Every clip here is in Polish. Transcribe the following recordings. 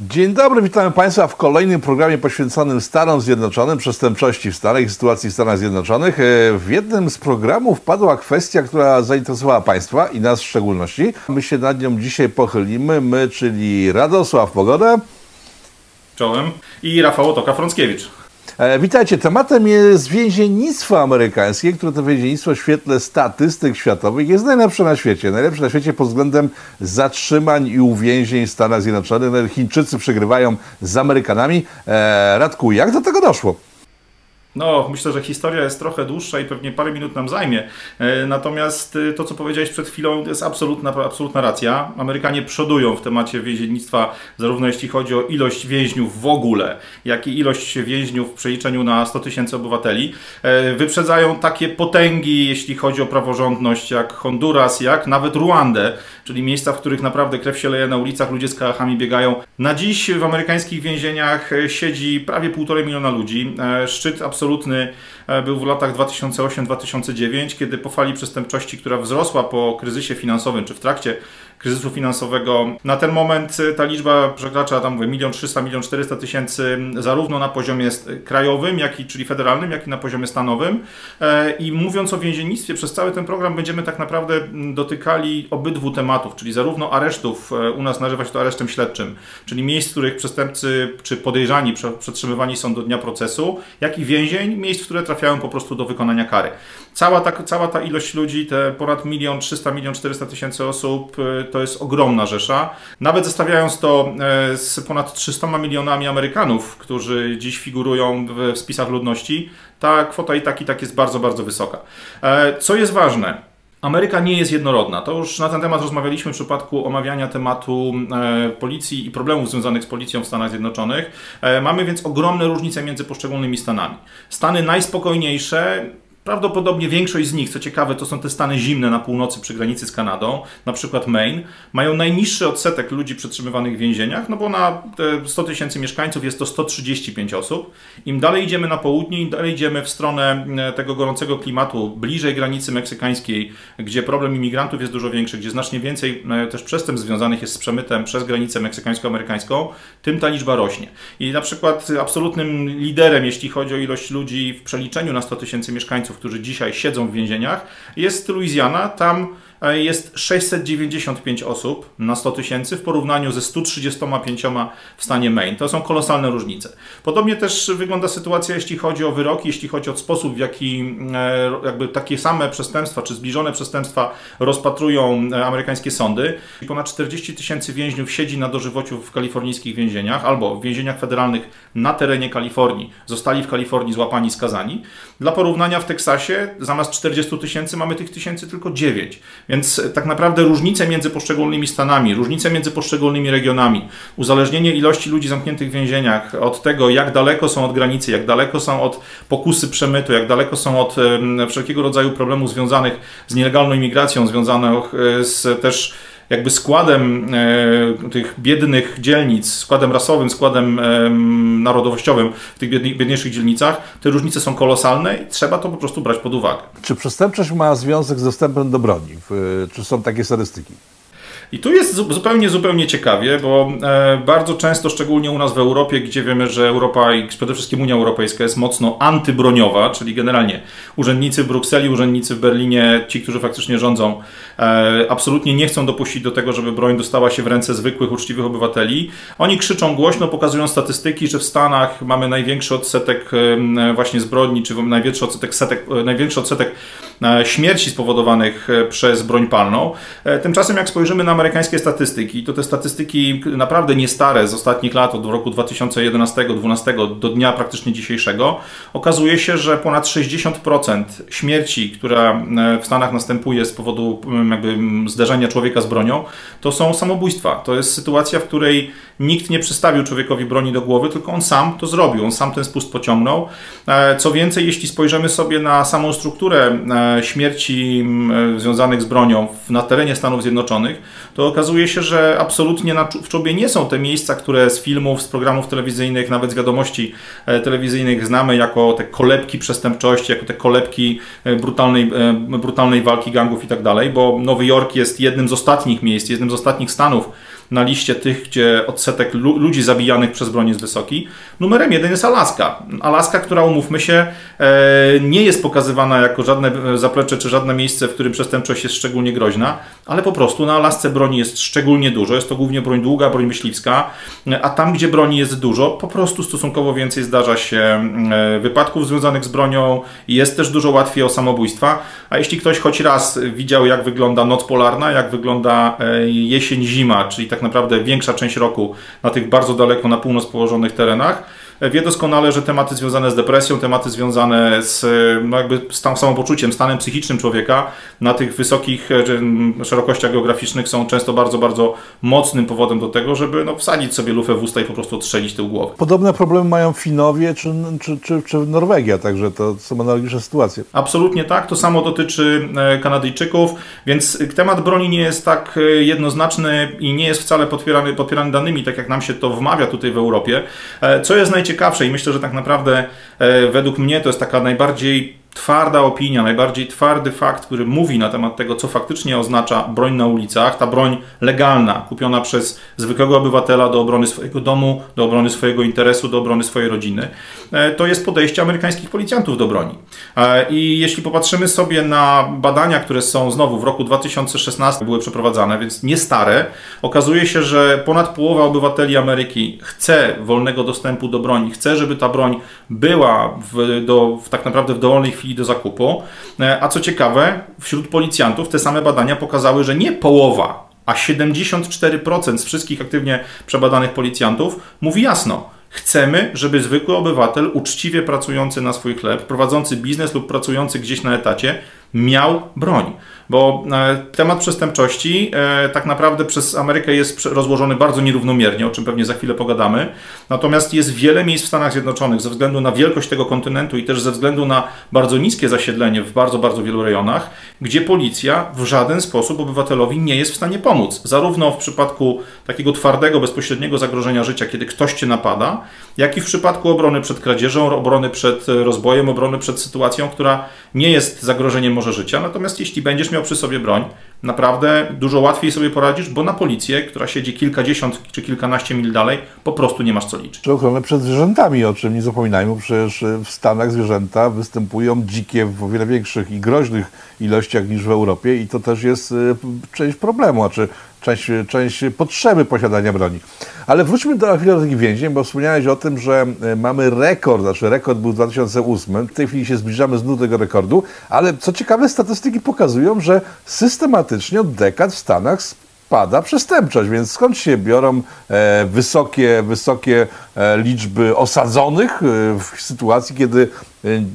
Dzień dobry, witamy Państwa w kolejnym programie poświęconym Stanom Zjednoczonym, przestępczości w Stanach i sytuacji w Stanach Zjednoczonych. E, w jednym z programów padła kwestia, która zainteresowała Państwa i nas w szczególności. My się nad nią dzisiaj pochylimy, my, czyli Radosław Pogoda. Czołem. I Rafał Otoka-Frąckiewicz. E, witajcie. Tematem jest więziennictwo amerykańskie, które to więziennictwo w świetle statystyk światowych jest najlepsze na świecie. Najlepsze na świecie pod względem zatrzymań i uwięzień w Stanach Zjednoczonych. Chińczycy przegrywają z Amerykanami. E, Radku, jak do tego doszło? No, myślę, że historia jest trochę dłuższa i pewnie parę minut nam zajmie. E, natomiast e, to, co powiedziałeś przed chwilą, jest absolutna, absolutna racja. Amerykanie przodują w temacie więziennictwa, zarówno jeśli chodzi o ilość więźniów w ogóle, jak i ilość więźniów w przeliczeniu na 100 tysięcy obywateli. E, wyprzedzają takie potęgi, jeśli chodzi o praworządność, jak Honduras, jak nawet Ruandę, czyli miejsca, w których naprawdę krew się leje na ulicach, ludzie z kałachami biegają. Na dziś w amerykańskich więzieniach siedzi prawie półtorej miliona ludzi. Szczyt absolutnie absolutny był w latach 2008-2009, kiedy po fali przestępczości, która wzrosła po kryzysie finansowym, czy w trakcie kryzysu finansowego. Na ten moment y, ta liczba przekracza tam mówię, 1 300 1 400 tysięcy zarówno na poziomie krajowym, jak i, czyli federalnym, jak i na poziomie stanowym. E, I mówiąc o więziennictwie, przez cały ten program będziemy tak naprawdę dotykali obydwu tematów, czyli zarówno aresztów, e, u nas nazywa się to aresztem śledczym, czyli miejsc, w których przestępcy czy podejrzani przetrzymywani są do dnia procesu, jak i więzień, miejsc, w które trafiają po prostu do wykonania kary. Cała ta, cała ta ilość ludzi, te ponad 1 300 1 400 tysięcy osób, y, to jest ogromna rzesza. Nawet zestawiając to e, z ponad 300 milionami Amerykanów, którzy dziś figurują w spisach ludności, ta kwota i tak i tak jest bardzo, bardzo wysoka. E, co jest ważne? Ameryka nie jest jednorodna. To już na ten temat rozmawialiśmy w przypadku omawiania tematu e, policji i problemów związanych z policją w Stanach Zjednoczonych. Mamy więc ogromne różnice między poszczególnymi stanami. Stany najspokojniejsze Prawdopodobnie większość z nich, co ciekawe, to są te stany zimne na północy przy granicy z Kanadą, na przykład Maine, mają najniższy odsetek ludzi przetrzymywanych w więzieniach, no bo na 100 tysięcy mieszkańców jest to 135 osób. Im dalej idziemy na południe, im dalej idziemy w stronę e, tego gorącego klimatu, bliżej granicy meksykańskiej, gdzie problem imigrantów jest dużo większy, gdzie znacznie więcej e, też przestępstw związanych jest z przemytem przez granicę meksykańsko-amerykańską, tym ta liczba rośnie. I na przykład absolutnym liderem, jeśli chodzi o ilość ludzi w przeliczeniu na 100 tysięcy mieszkańców, którzy dzisiaj siedzą w więzieniach, jest Louisiana. Tam E, jest 695 osób na 100 tysięcy w porównaniu ze 135 w stanie Maine. To są kolosalne różnice. Podobnie też wygląda sytuacja, jeśli chodzi o wyroki, jeśli chodzi o sposób, w jaki e, jakby takie same przestępstwa, czy zbliżone przestępstwa rozpatrują e, amerykańskie sądy. Ponad 40 tysięcy więźniów siedzi na dożywociu w kalifornijskich więzieniach albo w więzieniach federalnych na terenie Kalifornii. Zostali w Kalifornii złapani, skazani. Dla porównania w Teksasie zamiast 40 tysięcy mamy tych tysięcy tylko 9. Więc tak naprawdę różnice między poszczególnymi stanami, różnice między poszczególnymi regionami, uzależnienie ilości ludzi zamkniętych w więzieniach od tego, jak daleko są od granicy, jak daleko są od pokusy przemytu, jak daleko są od wszelkiego rodzaju problemów związanych z nielegalną imigracją, związanych e, z też jakby składem e, tych biednych dzielnic, składem rasowym, składem e, narodowościowym w tych biedniejszych dzielnicach, te różnice są kolosalne i trzeba to po prostu brać pod uwagę. Czy przestępczość ma związek z dostępem do broni? Czy są takie statystyki? I tu jest zupełnie, zupełnie ciekawie, bo e, bardzo często, szczególnie u nas w Europie, gdzie wiemy, że Europa i przede wszystkim Unia Europejska jest mocno antybroniowa, czyli generalnie urzędnicy w Brukseli, urzędnicy w Berlinie, ci, którzy faktycznie rządzą, e, absolutnie nie chcą dopuścić do tego, żeby broń dostała się w ręce zwykłych, uczciwych obywateli. Oni krzyczą głośno, pokazują statystyki, że w Stanach mamy największy odsetek e, właśnie zbrodni, czy największy odsetek, setek, największy odsetek śmierci spowodowanych przez broń palną. Tymczasem jak spojrzymy na amerykańskie statystyki, to te statystyki naprawdę nie stare z ostatnich lat, od roku 2011-2012 do dnia praktycznie dzisiejszego, okazuje się, że ponad 60% śmierci, która e, w Stanach następuje z powodu jakby zderzenia człowieka z bronią, to są samobójstwa. To jest sytuacja, w której nikt nie przystawił człowiekowi broni do głowy, tylko on sam to zrobił, on sam ten spust pociągnął. E, co więcej, jeśli spojrzymy sobie na samą strukturę e, śmierci związanych z bronią na terenie Stanów Zjednoczonych, to okazuje się, że absolutnie w czubie nie są te miejsca, które z filmów, z programów telewizyjnych, nawet z wiadomości e, telewizyjnych znamy jako te kolebki przestępczości, jako te kolebki e, brutalnej, e, brutalnej walki gangów i tak dalej, bo Nowy Jork jest jednym z ostatnich miejsc, jednym z ostatnich stanów, na liście tych, gdzie odsetek lu ludzi zabijanych przez broń jest wysoki. Numerem jeden jest Alaska. Alaska, która umówmy się, e, nie jest pokazywana jako żadne e, zaplecze czy żadne miejsce, w którym przestępczość jest szczególnie groźna, ale po prostu na Alasce broni jest szczególnie dużo. Jest to głównie broń długa, broń myśliwska, a tam, gdzie broni jest dużo, po prostu stosunkowo więcej zdarza się e, wypadków związanych z bronią jest też dużo łatwiej o samobójstwa. A jeśli ktoś choć raz widział, jak wygląda noc polarna, jak wygląda jesień, zima, czyli tak naprawdę większa część roku na tych bardzo daleko na północ położonych terenach, wie doskonale, że tematy związane z depresją, tematy związane z no jakby stan, samopoczuciem, stanem psychicznym człowieka na tych wysokich e, szerokościach geograficznych są często bardzo, bardzo mocnym powodem do tego, żeby no, wsadzić sobie lufę w usta i po prostu odstrzelić tył głowy. Podobne problemy mają Finowie czy, czy, czy, czy Norwegia, także to są analogiczne sytuacje. Absolutnie tak, to samo dotyczy e, Kanadyjczyków, więc temat broni nie jest tak e, jednoznaczny i nie jest wcale podpierany, podpierany danymi, tak jak nam się to wmawia tutaj w Europie. Co jest najciekawsze, najciekawsze i myślę, że tak naprawdę e, według mnie to jest taka najbardziej twarda opinia, najbardziej twardy fakt, który mówi na temat tego, co faktycznie oznacza broń na ulicach, ta broń legalna, kupiona przez zwykłego obywatela do obrony swojego domu, do obrony swojego interesu, do obrony swojej rodziny, e, to jest podejście amerykańskich policjantów do broni. E, I jeśli popatrzymy sobie na badania, które są znowu w roku 2016 były przeprowadzane, więc nie stare, okazuje się, że ponad połowa obywateli Ameryki chce wolnego dostępu do broni, chce, żeby ta broń była w, do, w tak naprawdę w dowolnej chwili chwili do zakupu. E, a co ciekawe, wśród policjantów te same badania pokazały, że nie połowa, a 74% z wszystkich aktywnie przebadanych policjantów mówi jasno, Chcemy, żeby zwykły obywatel, uczciwie pracujący na swój chleb, prowadzący biznes lub pracujący gdzieś na etacie, miał broń. Bo e, temat przestępczości e, tak naprawdę przez Amerykę jest rozłożony bardzo nierównomiernie, o czym pewnie za chwilę pogadamy. Natomiast jest wiele miejsc w Stanach Zjednoczonych ze względu na wielkość tego kontynentu i też ze względu na bardzo niskie zasiedlenie w bardzo, bardzo wielu rejonach, gdzie policja w żaden sposób obywatelowi nie jest w stanie pomóc. Zarówno w przypadku takiego twardego, bezpośredniego zagrożenia życia, kiedy ktoś cię napada, jak i w przypadku obrony przed kradzieżą, obrony przed rozbojem, obrony przed sytuacją, która nie jest zagrożeniem może życia. Natomiast jeśli będziesz miał przy sobie broń, naprawdę dużo łatwiej sobie poradzisz, bo na policję, która siedzi kilkadziesiąt czy kilkanaście mil dalej, po prostu nie masz co liczyć. Czy ochronę przed zwierzętami, o czym nie zapominajmy, przecież w Stanach zwierzęta występują dzikie w o wiele większych i groźnych ilościach niż w Europie i to też jest y, część problemu, czy część, część potrzeby posiadania broni. Ale wróćmy do chwilę do takich więzień, bo wspomniałeś o tym, że e, mamy rekord, znaczy rekord był 2008, w tej chwili się zbliżamy znów do tego rekordu, ale co ciekawe, statystyki pokazują, że systematycznie od dekad w Stanach spada przestępczość, więc skąd się biorą e, wysokie, wysokie e, liczby osadzonych e, w sytuacji, kiedy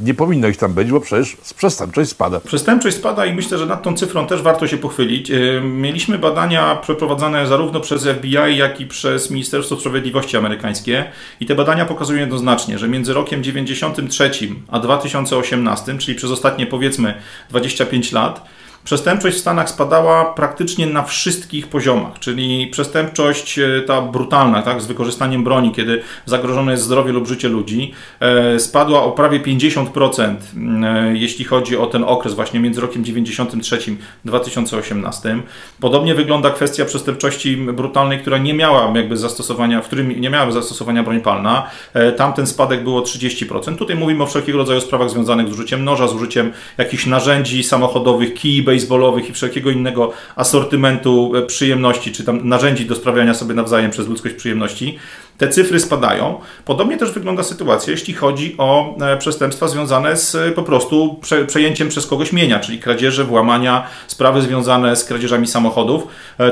nie powinno ich tam być, bo przecież przestępczość spada. Przestępczość spada i myślę, że nad tą cyfrą też warto się pochylić. E, mieliśmy badania przeprowadzane zarówno przez FBI, jak i przez Ministerstwo Sprawiedliwości amerykańskie i te badania pokazują jednoznacznie, że między rokiem 93 a 2018, czyli przez ostatnie powiedzmy 25 lat, Przestępczość w Stanach spadała praktycznie na wszystkich poziomach, czyli przestępczość e, ta brutalna, tak, z wykorzystaniem broni, kiedy zagrożone jest zdrowie lub życie ludzi, e, spadła o prawie 50%, e, jeśli chodzi o ten okres właśnie między rokiem 93 2018. Podobnie wygląda kwestia przestępczości brutalnej, która nie miała jakby zastosowania, w którym nie miała zastosowania broń palna. Tamten spadek było 30%. Tutaj mówimy o wszelkiego rodzaju sprawach związanych z użyciem noża, z użyciem jakichś narzędzi samochodowych, kij, baseballowych i wszelkiego innego asortymentu e, przyjemności, czy tam narzędzi do sprawiania sobie nawzajem przez ludzkość przyjemności, te cyfry spadają. Podobnie też wygląda sytuacja, jeśli chodzi o e, przestępstwa związane z e, po prostu prze, przejęciem przez kogoś mienia, czyli kradzieże, włamania, sprawy związane z kradzieżami samochodów.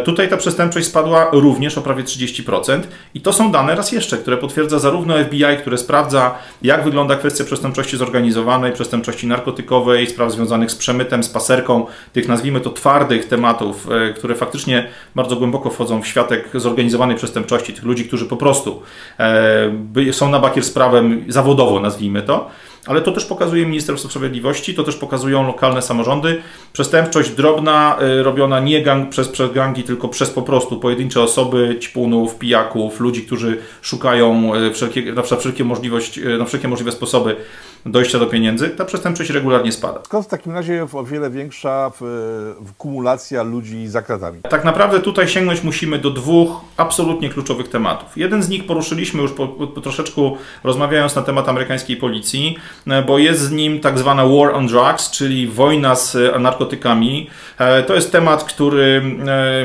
Tutaj ta przestępczość spadła również o prawie 30% i to są dane raz jeszcze, które potwierdza zarówno FBI, które sprawdza, jak wygląda kwestia przestępczości zorganizowanej, przestępczości narkotykowej, spraw związanych z przemytem, z paserką, tych nazwijmy to twardych tematów, e, które faktycznie bardzo głęboko wchodzą w światek zorganizowanej przestępczości, tych ludzi, którzy po prostu e, są na bakier z prawem zawodowo, nazwijmy to. Ale to też pokazuje Ministerstwo Sprawiedliwości, to też pokazują lokalne samorządy. Przestępczość drobna, e, robiona nie gang, przez, przez gangi, tylko przez po prostu pojedyncze osoby, ćpunów, pijaków, ludzi, którzy szukają wszelkie, na wszelkie, możliwość, na wszelkie możliwe sposoby dojścia do pieniędzy, ta przestępczość regularnie spada. Skąd w takim razie o wiele większa kumulacja ludzi za kratami? Tak naprawdę tutaj sięgnąć musimy do dwóch absolutnie kluczowych tematów. Jeden z nich poruszyliśmy już po, po, po troszeczkę rozmawiając na temat amerykańskiej policji, bo jest z nim tak zwana war on drugs, czyli wojna z narkotykami. To jest temat, który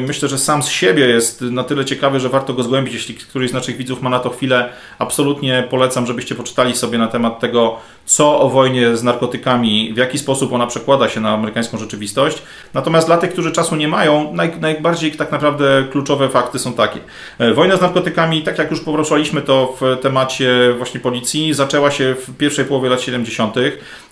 myślę, że sam z siebie jest na tyle ciekawy, że warto go zgłębić. Jeśli któryś z naszych widzów ma na to chwilę, absolutnie polecam, żebyście poczytali sobie na temat tego, co o wojnie z narkotykami, w jaki sposób ona przekłada się na amerykańską rzeczywistość. Natomiast dla tych, którzy czasu nie mają, naj, najbardziej tak naprawdę kluczowe fakty są takie. E, wojna z narkotykami, tak jak już poruszaliśmy to w temacie właśnie policji, zaczęła się w pierwszej połowie lat 70.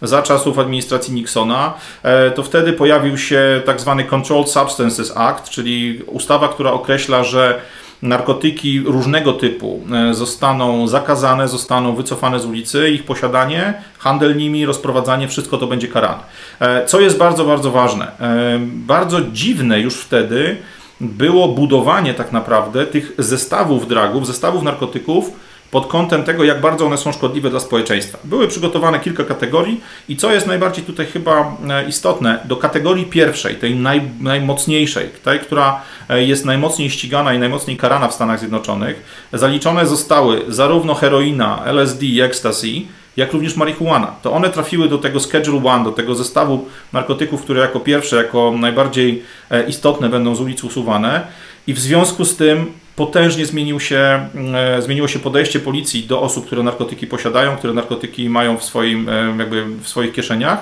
za czasów administracji Nixona. E, to wtedy pojawił się tak zwany Controlled Substances Act, czyli ustawa, która określa, że narkotyki różnego typu e, zostaną zakazane, zostaną wycofane z ulicy, ich posiadanie, handel nimi, rozprowadzanie, wszystko to będzie karane. E, co jest bardzo, bardzo ważne. E, bardzo dziwne już wtedy było budowanie tak naprawdę tych zestawów dragów, zestawów narkotyków, pod kątem tego, jak bardzo one są szkodliwe dla społeczeństwa. Były przygotowane kilka kategorii i co jest najbardziej tutaj chyba e, istotne, do kategorii pierwszej, tej naj, najmocniejszej, tej, która e, jest najmocniej ścigana i najmocniej karana w Stanach Zjednoczonych, zaliczone zostały zarówno heroina, LSD ecstasy, jak również marihuana. To one trafiły do tego Schedule One, do tego zestawu narkotyków, które jako pierwsze, jako najbardziej e, istotne będą z ulic usuwane i w związku z tym potężnie zmienił się, e, zmieniło się podejście policji do osób, które narkotyki posiadają, które narkotyki mają w, swoim, e, jakby w swoich kieszeniach.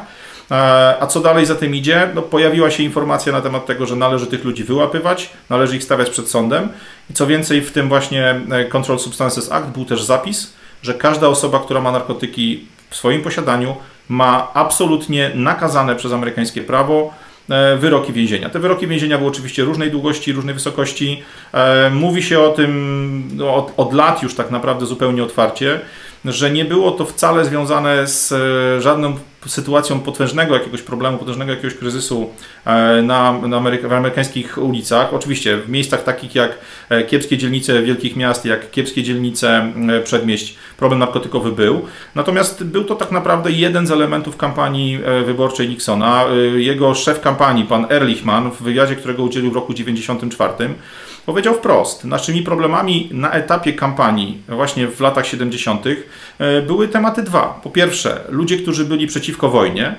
E, a co dalej za tym idzie? No, pojawiła się informacja na temat tego, że należy tych ludzi wyłapywać, należy ich stawiać przed sądem. I co więcej, w tym właśnie Control Substances Act był też zapis, że każda osoba, która ma narkotyki w swoim posiadaniu, ma absolutnie nakazane przez amerykańskie prawo wyroki więzienia. Te wyroki więzienia były oczywiście różnej długości, różnej wysokości. E, mówi się o tym no, od, od lat już tak naprawdę zupełnie otwarcie, że nie było to wcale związane z e, żadną sytuacją potężnego jakiegoś problemu, potężnego jakiegoś kryzysu e, na, na Ameryka, w amerykańskich ulicach. Oczywiście w miejscach takich jak e, kiepskie dzielnice wielkich miast, jak kiepskie dzielnice przedmieść, problem narkotykowy był. Natomiast był to tak naprawdę jeden z elementów kampanii wyborczej Nixona. Jego szef kampanii, pan Ehrlichman, w wywiadzie, którego udzielił w roku 1994, powiedział wprost, naszymi problemami na etapie kampanii, właśnie w latach 70., e, były tematy dwa. Po pierwsze, ludzie, którzy byli przeciwko wojnie,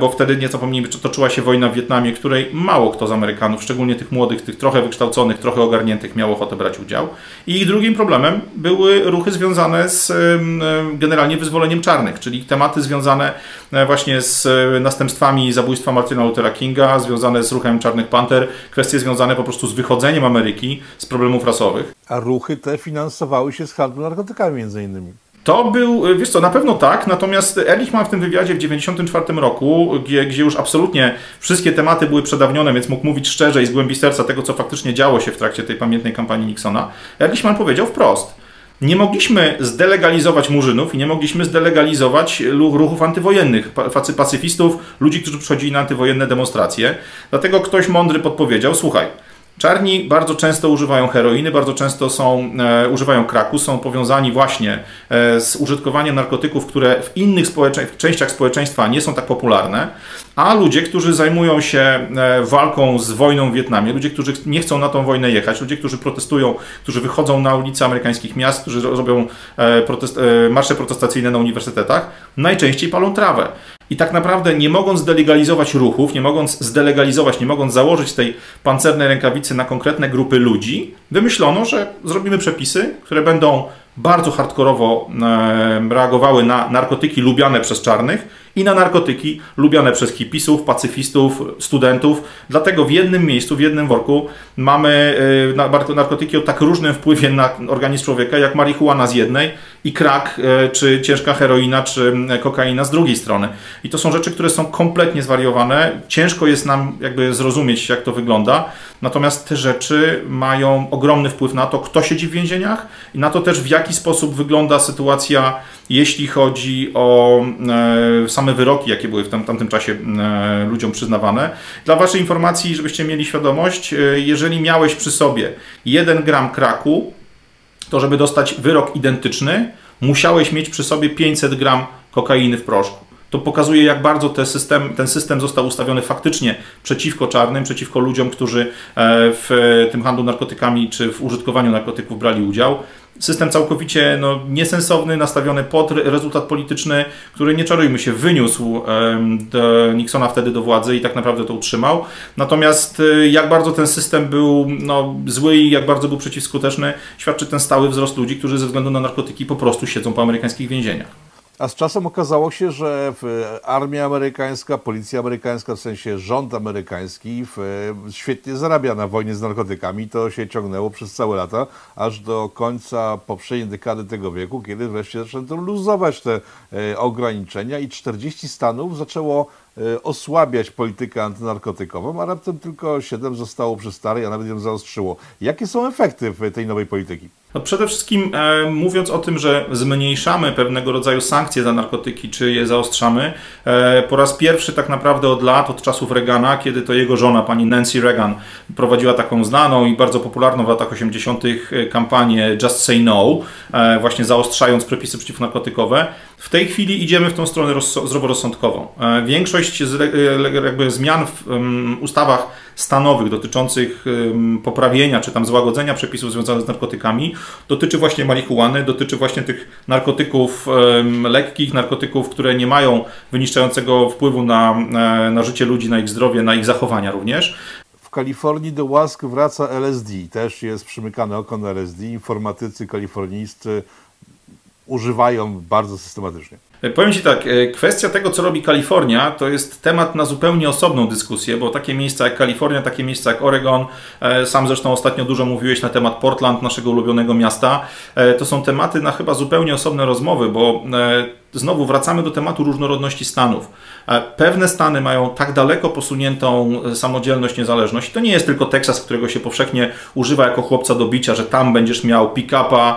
bo wtedy nie zapomnijmy, toczyła się wojna w Wietnamie, której mało kto z Amerykanów, szczególnie tych młodych, tych trochę wykształconych, trochę ogarniętych, miał ochotę brać udział. I drugim problemem były ruchy związane z generalnie wyzwoleniem czarnych, czyli tematy związane e, właśnie z e, następstwami zabójstwa Martina Luthera Kinga, związane z ruchem Czarnych Panter, kwestie związane po prostu z wychodzeniem Ameryki z problemów rasowych. A ruchy te finansowały się z handlu narkotykami między innymi. To był, wiesz co, na pewno tak, natomiast Ehrlich w tym wywiadzie w 1994 roku, gdzie, gdzie już absolutnie wszystkie tematy były przedawnione, więc mógł mówić szczerze i z głębi serca tego, co faktycznie działo się w trakcie tej pamiętnej kampanii Nixona, Ehrlichman powiedział wprost, nie mogliśmy zdelegalizować murzynów i nie mogliśmy zdelegalizować ruchów antywojennych, pacyfistów, ludzi, którzy przychodzili na antywojenne demonstracje. Dlatego ktoś mądry podpowiedział, słuchaj, Czarni bardzo często używają heroiny, bardzo często są, e, używają kraku, są powiązani właśnie e, z użytkowaniem narkotyków, które w innych społecze częściach społeczeństwa nie są tak popularne, a ludzie, którzy zajmują się e, walką z wojną w Wietnamie, ludzie, którzy nie chcą na tą wojnę jechać, ludzie, którzy protestują, którzy wychodzą na ulice amerykańskich miast, którzy robią e, protest, e, marsze protestacyjne na uniwersytetach, najczęściej palą trawę. I tak naprawdę nie mogąc delegalizować ruchów, nie mogąc zdelegalizować, nie mogąc założyć tej pancernej rękawicy na konkretne grupy ludzi, wymyślono, że zrobimy przepisy, które będą bardzo hardkorowo reagowały na narkotyki lubiane przez czarnych i na narkotyki lubiane przez hipisów, pacyfistów, studentów. Dlatego w jednym miejscu, w jednym worku mamy y, narkotyki o tak różnym wpływie na organizm człowieka, jak marihuana z jednej i krak, y, czy ciężka heroina, czy kokaina z drugiej strony. I to są rzeczy, które są kompletnie zwariowane. Ciężko jest nam jakby zrozumieć, jak to wygląda. Natomiast te rzeczy mają ogromny wpływ na to, kto siedzi w więzieniach i na to też, w jaki sposób wygląda sytuacja, jeśli chodzi o e, same wyroki, jakie były w tam, tamtym czasie e, ludziom przyznawane. Dla Waszej informacji, żebyście mieli świadomość, e, jeżeli miałeś przy sobie 1 gram kraku, to żeby dostać wyrok identyczny, musiałeś mieć przy sobie 500 gram kokainy w proszku. To pokazuje, jak bardzo ten system, ten system został ustawiony faktycznie przeciwko czarnym, przeciwko ludziom, którzy e, w tym handlu narkotykami czy w użytkowaniu narkotyków brali udział. System całkowicie no, niesensowny, nastawiony pod rezultat polityczny, który nie czarujmy się, wyniósł Nixona wtedy do władzy i tak naprawdę to utrzymał. Natomiast e, jak bardzo ten system był no, zły i jak bardzo był przeciwskuteczny, świadczy ten stały wzrost ludzi, którzy ze względu na narkotyki po prostu siedzą po amerykańskich więzieniach. A z czasem okazało się, że armia amerykańska, policja amerykańska, w sensie rząd amerykański świetnie zarabia na wojnie z narkotykami. To się ciągnęło przez całe lata, aż do końca poprzedniej dekady tego wieku, kiedy wreszcie zaczęto luzować te e, ograniczenia i 40 stanów zaczęło e, osłabiać politykę antynarkotykową, a raptem tylko 7 zostało przy starej, a nawet ją zaostrzyło. Jakie są efekty tej nowej polityki? No przede wszystkim e, mówiąc o tym, że zmniejszamy pewnego rodzaju sankcje za narkotyki, czy je zaostrzamy, e, po raz pierwszy tak naprawdę od lat, od czasów Reagana, kiedy to jego żona, pani Nancy Reagan, prowadziła taką znaną i bardzo popularną w latach 80. E, kampanię Just Say No, e, właśnie zaostrzając przepisy przeciwnarkotykowe, w tej chwili idziemy w tą stronę zdroworozsądkową. E, większość z, e, jakby zmian w um, ustawach stanowych dotyczących poprawienia czy tam złagodzenia przepisów związanych z narkotykami dotyczy właśnie marihuany, dotyczy właśnie tych narkotyków lekkich, narkotyków, które nie mają wyniszczającego wpływu na, e, na życie ludzi, na ich zdrowie, na ich zachowania również. W Kalifornii do łask wraca LSD. Też jest przymykane oko na LSD. Informatycy kalifornijscy używają bardzo systematycznie. E, powiem Ci tak, e, kwestia tego, co robi Kalifornia, to jest temat na zupełnie osobną dyskusję, bo takie miejsca jak Kalifornia, takie miejsca jak Oregon, e, sam zresztą ostatnio dużo mówiłeś na temat Portland, naszego ulubionego miasta, to są tematy na chyba zupełnie osobne rozmowy, bo znowu wracamy do tematu różnorodności stanów. Pewne stany mają tak daleko posuniętą samodzielność, niezależność. To nie jest tylko Teksas, którego się powszechnie używa jako chłopca do bicia, że tam będziesz miał pick-upa,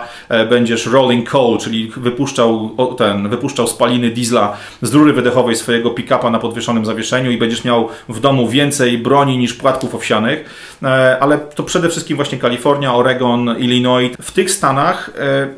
będziesz rolling coal, czyli wypuszczał ten, wypuszczał spaliny diesla z rury wydechowej swojego pick-upa na podwieszonym zawieszeniu i będziesz miał w domu więcej broni niż płatków owsianych. E, ale to przede wszystkim właśnie Kalifornia, Oregon, Illinois. W tych stanach e,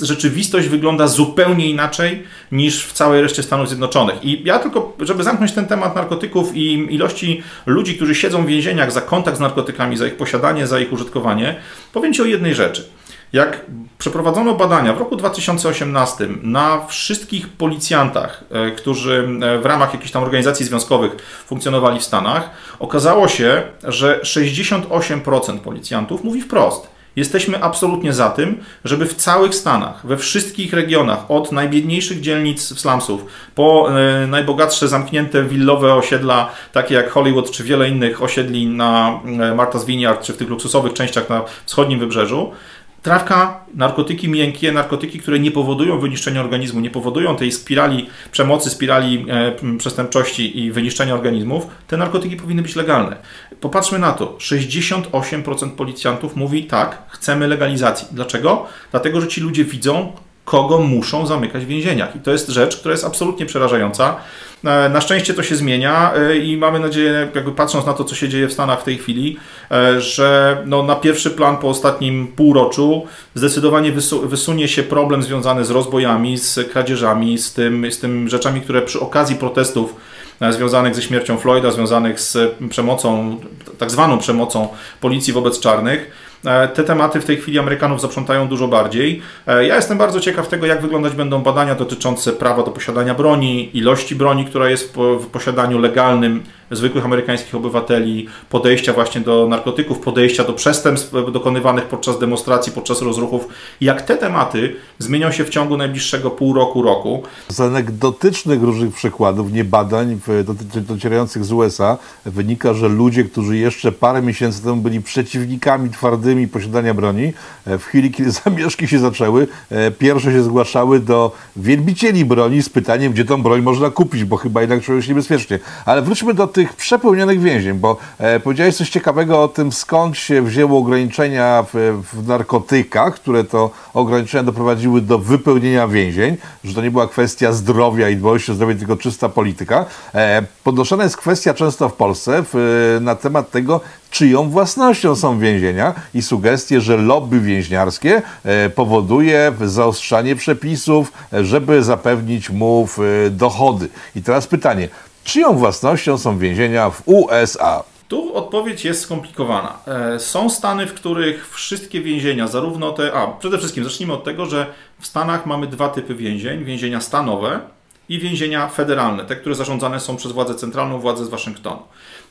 rzeczywistość wygląda zupełnie inaczej niż w całej reszcie Stanów Zjednoczonych. I ja tylko, żeby zamknąć ten temat narkotyków i ilości ludzi, którzy siedzą w więzieniach za kontakt z narkotykami, za ich posiadanie, za ich użytkowanie, powiem Ci o jednej rzeczy. Jak przeprowadzono badania w roku 2018 na wszystkich policjantach, e, którzy e, w ramach jakichś tam organizacji związkowych funkcjonowali w Stanach, okazało się, że 68% policjantów mówi wprost. Jesteśmy absolutnie za tym, żeby w całych Stanach, we wszystkich regionach, od najbiedniejszych dzielnic slumsów, po e, najbogatsze zamknięte willowe osiedla, takie jak Hollywood, czy wiele innych osiedli na Martha's Vineyard, czy w tych luksusowych częściach na wschodnim wybrzeżu, Trawka, narkotyki miękkie, narkotyki, które nie powodują wyniszczenia organizmu, nie powodują tej spirali przemocy, spirali e, przestępczości i wyniszczenia organizmów, te narkotyki powinny być legalne. Popatrzmy na to. 68% policjantów mówi tak, chcemy legalizacji. Dlaczego? Dlatego, że ci ludzie widzą, kogo muszą zamykać w więzieniach. I to jest rzecz, która jest absolutnie przerażająca. E, na szczęście to się zmienia e, i mamy nadzieję, jakby patrząc na to, co się dzieje w Stanach w tej chwili, e, że no, na pierwszy plan po ostatnim półroczu zdecydowanie wysunie się problem związany z rozbojami, z kradzieżami, z tym, z tym rzeczami, które przy okazji protestów związanych ze śmiercią Floyda, związanych z przemocą, tak zwaną przemocą policji wobec czarnych, te tematy w tej chwili Amerykanów zaprzątają dużo bardziej. E, ja jestem bardzo ciekaw tego, jak wyglądać będą badania dotyczące prawa do posiadania broni, ilości broni, która jest w posiadaniu legalnym zwykłych amerykańskich obywateli, podejścia właśnie do narkotyków, podejścia do przestępstw dokonywanych podczas demonstracji, podczas rozruchów. Jak te tematy zmienią się w ciągu najbliższego pół roku, roku. Z anegdotycznych różnych przykładów, nie badań docierających z USA, wynika, że ludzie, którzy jeszcze parę miesięcy temu byli przeciwnikami twardymi posiadania broni, e, w chwili, kiedy zamieszki się zaczęły, e, pierwsze się zgłaszały do wielbicieli broni z pytaniem, gdzie tą broń można kupić, bo chyba jednak czują się niebezpiecznie. Ale wróćmy do tych tych przepełnionych więzień, bo e, powiedziałeś coś ciekawego o tym, skąd się wzięło ograniczenia w, w narkotykach, które to ograniczenia doprowadziły do wypełnienia więzień, że to nie była kwestia zdrowia i dbałości o zdrowie, tylko czysta polityka. E, podnoszona jest kwestia często w Polsce w, na temat tego, czyją własnością są więzienia i sugestie, że lobby więźniarskie e, powoduje zaostrzanie przepisów, żeby zapewnić mu dochody. I teraz pytanie, czyją własnością są więzienia w USA? Tu odpowiedź jest skomplikowana. Są stany, w których wszystkie więzienia, zarówno te. A, przede wszystkim zacznijmy od tego, że w Stanach mamy dwa typy więzień: więzienia stanowe i więzienia federalne, te, które zarządzane są przez władzę centralną, władzę z Waszyngtonu.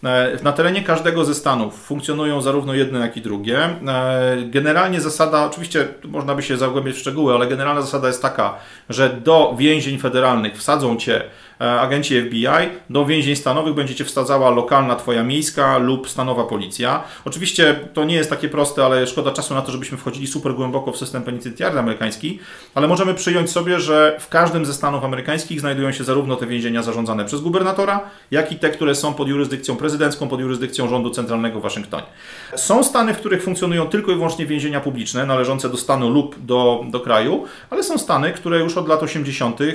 E, na terenie każdego ze stanów funkcjonują zarówno jedne, jak i drugie. E, generalnie zasada, oczywiście można by się zagłębiać w szczegóły, ale generalna zasada jest taka, że do więzień federalnych wsadzą cię E, agenci FBI, do więzień stanowych będzie cię wsadzała lokalna twoja miejska lub stanowa policja. Oczywiście to nie jest takie proste, ale szkoda czasu na to, żebyśmy wchodzili super głęboko w system penitencjarny amerykański, ale możemy przyjąć sobie, że w każdym ze stanów amerykańskich znajdują się zarówno te więzienia zarządzane przez gubernatora, jak i te, które są pod jurysdykcją prezydencką, pod jurysdykcją rządu centralnego w Waszyngtonie. Są stany, w których funkcjonują tylko i wyłącznie więzienia publiczne, należące do stanu lub do, do kraju, ale są stany, które już od lat 80. E,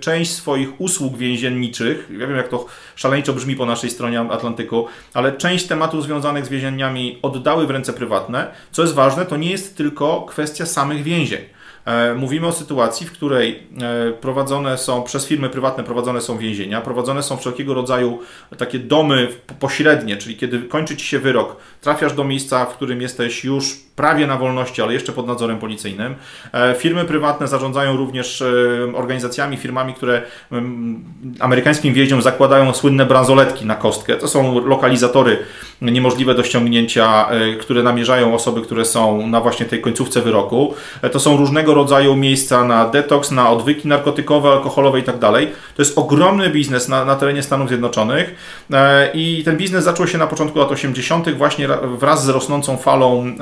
część swoich usług więzienniczych. Ja wiem, jak to szaleńczo brzmi po naszej stronie Atlantyku, ale część tematów związanych z więzieniami oddały w ręce prywatne. Co jest ważne, to nie jest tylko kwestia samych więzień. E, mówimy o sytuacji, w której e, prowadzone są przez firmy prywatne prowadzone są więzienia, prowadzone są wszelkiego rodzaju takie domy pośrednie, czyli kiedy kończy ci się wyrok, trafiasz do miejsca, w którym jesteś już prawie na wolności, ale jeszcze pod nadzorem policyjnym. E, firmy prywatne zarządzają również organizacjami, firmami, które amerykańskim więźniom zakładają słynne bransoletki na kostkę. To są lokalizatory niemożliwe do ściągnięcia, które namierzają osoby, które są na właśnie tej końcówce wyroku. To są różnego rodzaju miejsca na detoks, na odwyki narkotykowe, alkoholowe i tak dalej. To jest ogromny biznes na, na terenie Stanów Zjednoczonych e, i ten biznes zaczął się na początku lat 80. właśnie wraz z rosnącą falą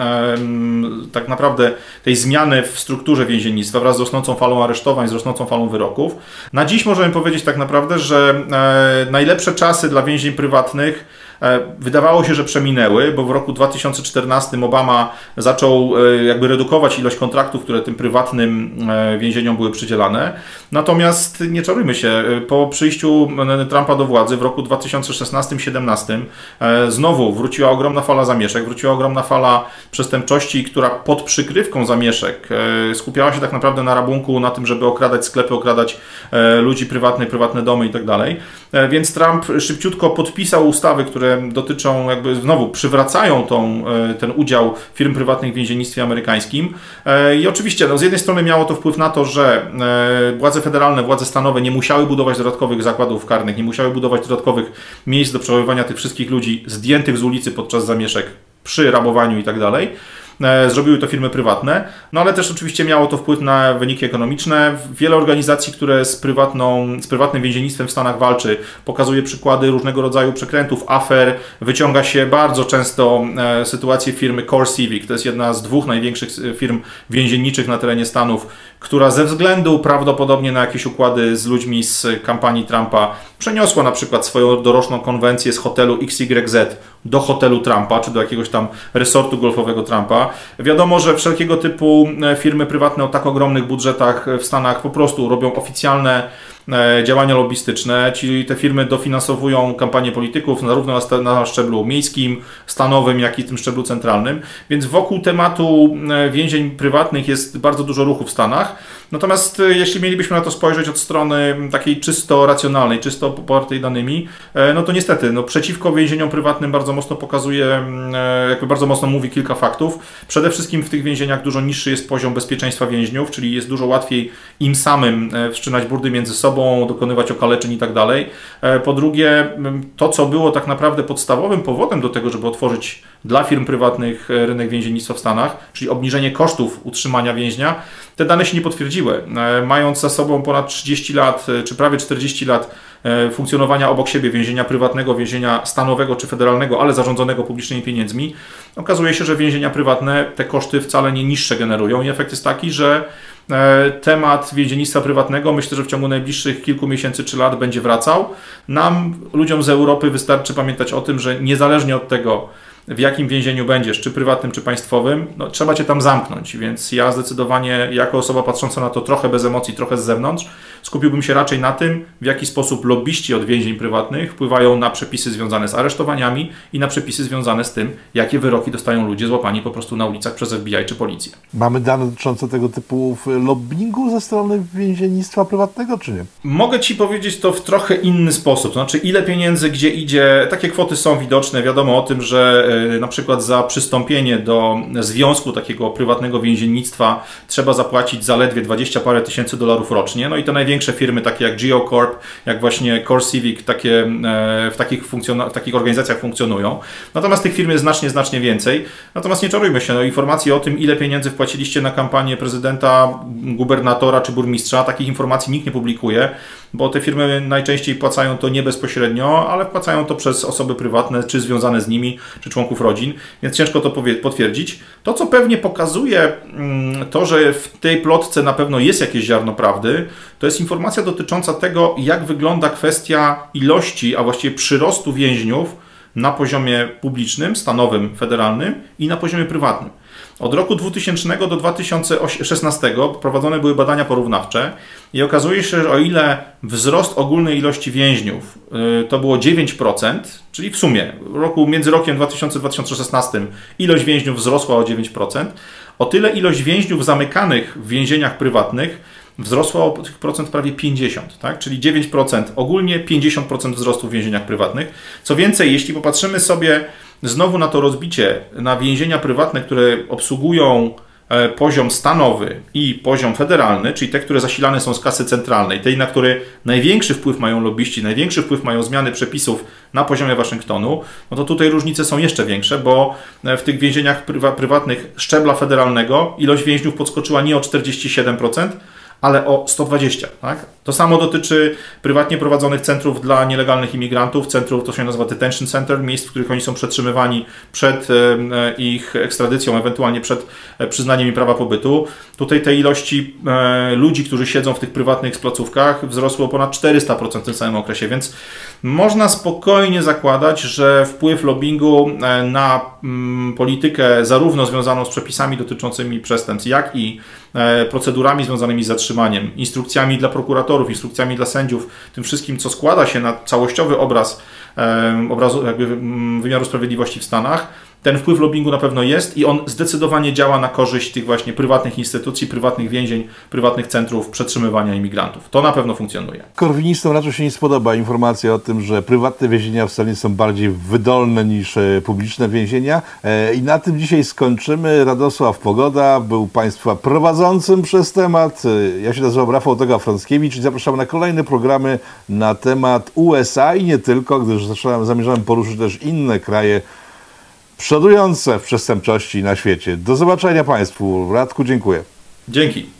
tak naprawdę tej zmiany w strukturze więziennictwa, wraz z rosnącą falą aresztowań, z rosnącą falą wyroków. Na dziś możemy powiedzieć tak naprawdę, że e, najlepsze czasy dla więzień prywatnych E, wydawało się, że przeminęły, bo w roku 2014 Obama zaczął e, jakby redukować ilość kontraktów, które tym prywatnym e, więzieniom były przydzielane. Natomiast nie czarujmy się, po przyjściu Trumpa do władzy w roku 2016-17 znowu wróciła ogromna fala zamieszek, wróciła ogromna fala przestępczości, która pod przykrywką zamieszek skupiała się tak naprawdę na rabunku, na tym, żeby okradać sklepy, okradać ludzi prywatne, prywatne domy i tak. Więc Trump szybciutko podpisał ustawy, które które dotyczą, jakby znowu przywracają tą, e, ten udział firm prywatnych w więziennictwie amerykańskim. E, I oczywiście no, z jednej strony miało to wpływ na to, że e, władze federalne, władze stanowe nie musiały budować dodatkowych zakładów karnych, nie musiały budować dodatkowych miejsc do przechowywania tych wszystkich ludzi zdjętych z ulicy podczas zamieszek przy rabowaniu i tak dalej. E, zrobiły to firmy prywatne, no ale też oczywiście miało to wpływ na wyniki ekonomiczne. Wiele organizacji, które z, prywatną, z prywatnym więziennictwem w Stanach walczy, pokazuje przykłady różnego rodzaju przekrętów, afer, wyciąga się bardzo często e, sytuację firmy Core Civic, to jest jedna z dwóch największych e, firm więzienniczych na terenie Stanów, która ze względu prawdopodobnie na jakieś układy z ludźmi z kampanii Trumpa przeniosła na przykład swoją doroczną konwencję z hotelu XYZ do hotelu Trumpa, czy do jakiegoś tam resortu golfowego Trumpa. Wiadomo, że wszelkiego typu e, firmy prywatne o tak ogromnych budżetach w Stanach po prostu robią oficjalne działania lobbystyczne, czyli te firmy dofinansowują kampanie polityków zarówno na szczeblu miejskim, stanowym, jak i tym szczeblu centralnym. Więc wokół tematu e, więzień prywatnych jest bardzo dużo ruchu w Stanach. Natomiast e, jeśli mielibyśmy na to spojrzeć od strony takiej czysto racjonalnej, czysto popartej danymi, no to niestety, no przeciwko więzieniom prywatnym bardzo mocno pokazuje, jakby bardzo mocno mówi kilka faktów. Przede wszystkim w tych więzieniach dużo niższy jest poziom bezpieczeństwa więźniów, czyli jest dużo łatwiej im samym wszczynać burdy między sobą, sobą, dokonywać okaleczeń i tak dalej. E, po drugie, to co było tak naprawdę podstawowym powodem do tego, żeby otworzyć dla firm prywatnych e, rynek więziennictwa w Stanach, czyli obniżenie kosztów utrzymania więźnia, te dane się nie potwierdziły. E, mając za sobą ponad 30 lat, czy prawie 40 lat funkcjonowania obok siebie więzienia prywatnego, więzienia stanowego czy federalnego, ale zarządzonego publicznymi pieniędzmi, okazuje się, że więzienia prywatne te koszty wcale nie niższe generują i efekt jest taki, że temat więziennictwa prywatnego myślę, że w ciągu najbliższych kilku miesięcy czy lat będzie wracał. Nam, ludziom z Europy, wystarczy pamiętać o tym, że niezależnie od tego, w jakim więzieniu będziesz, czy prywatnym, czy państwowym, no, trzeba cię tam zamknąć. Więc ja zdecydowanie, jako osoba patrząca na to trochę bez emocji, trochę z zewnątrz, skupiłbym się raczej na tym, w jaki sposób lobbyści od więzień prywatnych wpływają na przepisy związane z aresztowaniami i na przepisy związane z tym, jakie wyroki dostają ludzie złapani po prostu na ulicach przez FBI czy policję. Mamy dane dotyczące tego typu lobbingu ze strony więziennictwa prywatnego, czy nie? Mogę Ci powiedzieć to w trochę inny sposób. To znaczy, ile pieniędzy gdzie idzie, takie kwoty są widoczne. Wiadomo o tym, że e, na przykład za przystąpienie do związku takiego prywatnego więziennictwa trzeba zapłacić zaledwie 20 parę tysięcy dolarów rocznie. No i to największe firmy, takie jak GeoCorp, jak właśnie Core Civic, takie, e, w, takich w takich organizacjach funkcjonują. Natomiast tych firm jest znacznie, znacznie więcej. Natomiast nie czarujmy się, no, informacje o tym, ile pieniędzy wpłaciliście na kampanię prezydenta, gubernatora czy burmistrza, takich informacji nikt nie publikuje, bo te firmy najczęściej płacają to nie bezpośrednio, ale wpłacają to przez osoby prywatne, czy związane z nimi, czy członków rodzin, więc ciężko to potwierdzić. To, co pewnie pokazuje mm, to, że w tej plotce na pewno jest jakieś ziarno prawdy, to jest informacja dotycząca tego, jak wygląda kwestia ilości, a właściwie przyrostu więźniów na poziomie publicznym, stanowym, federalnym i na poziomie prywatnym. Od roku 2000 do 2016 prowadzone były badania porównawcze i okazuje się, że o ile wzrost ogólnej ilości więźniów y, to było 9%, czyli w sumie roku, między rokiem 2000 a 2016 ilość więźniów wzrosła o 9%, o tyle ilość więźniów zamykanych w więzieniach prywatnych wzrosła o tych procent prawie 50, tak? czyli 9% ogólnie, 50% wzrostu w więzieniach prywatnych. Co więcej, jeśli popatrzymy sobie znowu na to rozbicie na więzienia prywatne, które obsługują e, poziom stanowy i poziom federalny, czyli te, które zasilane są z kasy centralnej, tej, na które największy wpływ mają lobbyści, największy wpływ mają zmiany przepisów na poziomie Waszyngtonu, no to tutaj różnice są jeszcze większe, bo e, w tych więzieniach prywatnych szczebla federalnego ilość więźniów podskoczyła nie o 47%, ale o 120. Tak? To samo dotyczy prywatnie prowadzonych centrów dla nielegalnych imigrantów, centrów, to się nazywa detention center, miejsc, w których oni są przetrzymywani przed e, ich ekstradycją, ewentualnie przed e, przyznaniem im prawa pobytu. Tutaj te ilości e, ludzi, którzy siedzą w tych prywatnych placówkach wzrosły o ponad 400% w tym samym okresie, więc można spokojnie zakładać, że wpływ lobbingu na mm, politykę zarówno związaną z przepisami dotyczącymi przestępstw, jak i procedurami związanymi z zatrzymaniem, instrukcjami dla prokuratorów, instrukcjami dla sędziów, tym wszystkim, co składa się na całościowy obraz obrazu jakby mm, wymiaru sprawiedliwości w Stanach, ten wpływ lobbingu na pewno jest i on zdecydowanie działa na korzyść tych właśnie prywatnych instytucji, prywatnych więzień, prywatnych centrów przetrzymywania imigrantów. To na pewno funkcjonuje. Korwinistom raczej się nie spodoba informacja o tym, że prywatne więzienia w Stanie są bardziej wydolne niż e, publiczne więzienia. E, I na tym dzisiaj skończymy. Radosław Pogoda był Państwa prowadzącym przez temat. E, ja się nazywam Rafał Toga Frąckiewicz i zapraszam na kolejne programy na temat USA i nie tylko, gdyż zamierzamy poruszyć też inne kraje przodujące w przestępczości na świecie. Do zobaczenia Państwu. Radku, dziękuję. Dzięki.